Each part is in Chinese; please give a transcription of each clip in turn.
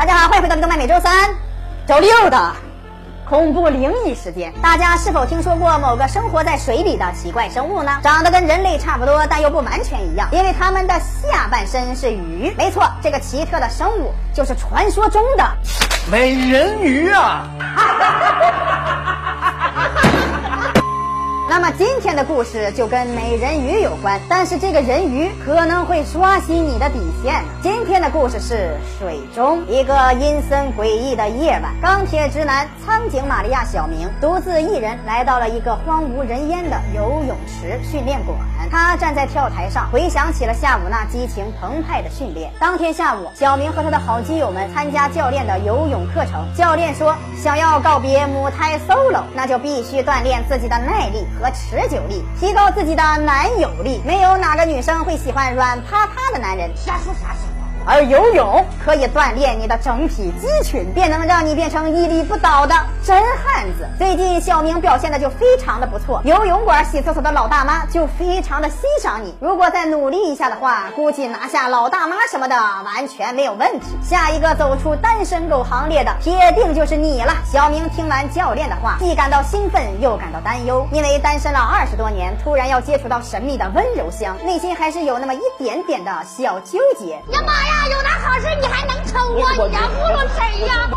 大家好，欢迎回到动漫每周三、周六的恐怖灵异时间。大家是否听说过某个生活在水里的奇怪生物呢？长得跟人类差不多，但又不完全一样，因为它们的下半身是鱼。没错，这个奇特的生物就是传说中的美人鱼啊！那么今天的故事就跟美人鱼有关，但是这个人鱼可能会刷新你的底线。今天的故事是水中一个阴森诡异的夜晚，钢铁直男苍井玛利亚小明独自一人来到了一个荒无人烟的游泳池训练馆。他站在跳台上，回想起了下午那激情澎湃的训练。当天下午，小明和他的好基友们参加教练的游泳课程。教练说，想要告别母胎 solo，那就必须锻炼自己的耐力。和持久力，提高自己的男友力。没有哪个女生会喜欢软趴趴的男人。瞎说啥。而游泳可以锻炼你的整体肌群，便能让你变成屹立不倒的真汉子。最近小明表现的就非常的不错，游泳馆洗厕所的老大妈就非常的欣赏你。如果再努力一下的话，估计拿下老大妈什么的完全没有问题。下一个走出单身狗行列的，铁定就是你了。小明听完教练的话，既感到兴奋又感到担忧，因为单身了二十多年，突然要接触到神秘的温柔乡，内心还是有那么一点点的小纠结。呀妈呀！有那好事，你还能抽我？你要糊弄谁呀？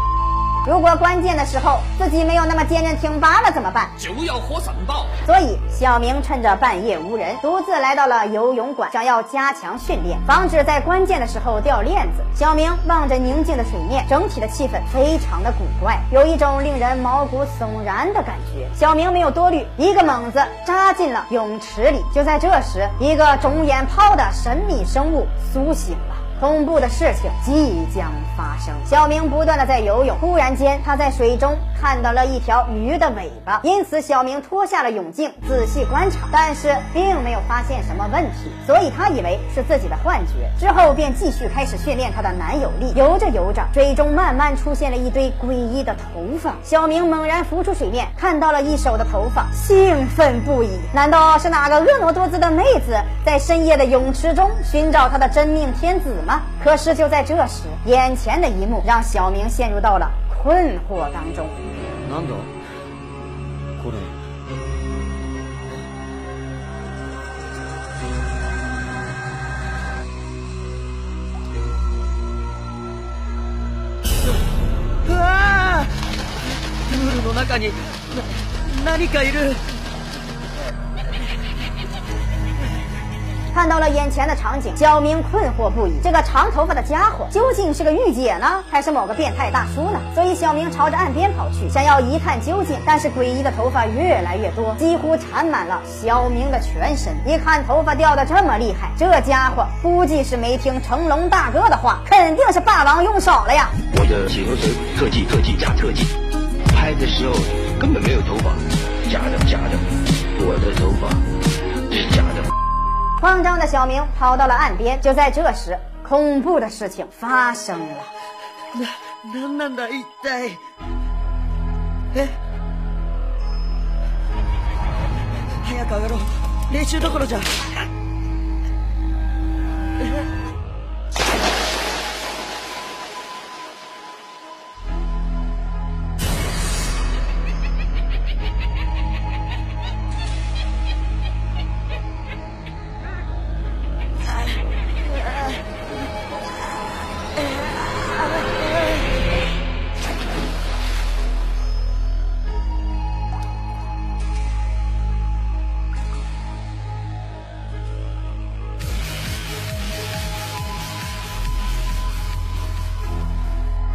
如果关键的时候自己没有那么坚韧挺拔了怎么办？就要喝神爆。所以小明趁着半夜无人，独自来到了游泳馆，想要加强训练，防止在关键的时候掉链子。小明望着宁静的水面，整体的气氛非常的古怪，有一种令人毛骨悚然的感觉。小明没有多虑，一个猛子扎进了泳池里。就在这时，一个肿眼泡的神秘生物苏醒了。恐怖的事情即将发生。小明不断的在游泳，忽然间他在水中看到了一条鱼的尾巴，因此小明脱下了泳镜仔细观察，但是并没有发现什么问题，所以他以为是自己的幻觉。之后便继续开始训练他的男友力。游着游着，水中慢慢出现了一堆诡异的头发。小明猛然浮出水面，看到了一手的头发，兴奋不已。难道是哪个婀娜多姿的妹子在深夜的泳池中寻找她的真命天子吗？可是就在这时，眼前的一幕让小明陷入到了困惑当中。难道これ？うわプールの中にな何かいる。 看到了眼前的场景，小明困惑不已。这个长头发的家伙究竟是个御姐呢，还是某个变态大叔呢？所以小明朝着岸边跑去，想要一探究竟。但是诡异的头发越来越多，几乎缠满了小明的全身。一看头发掉的这么厉害，这家伙估计是没听成龙大哥的话，肯定是霸王用少了呀！我的洗头水特技特技加特技，拍的时候根本没有头发，假的假的，我的头发。慌张的小明跑到了岸边，就在这时，恐怖的事情发生了。な、なんなんだ一体？え？早く上がろう。練習どころじゃ。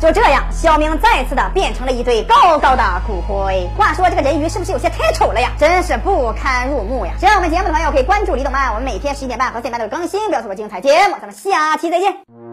就这样，小明再次的变成了一堆高高的骨灰。话说这个人鱼是不是有些太丑了呀？真是不堪入目呀！喜欢我们节目的朋友可以关注李董漫，我们每天十一点半和四点半都有更新，不要错过精彩节目。咱们下期再见。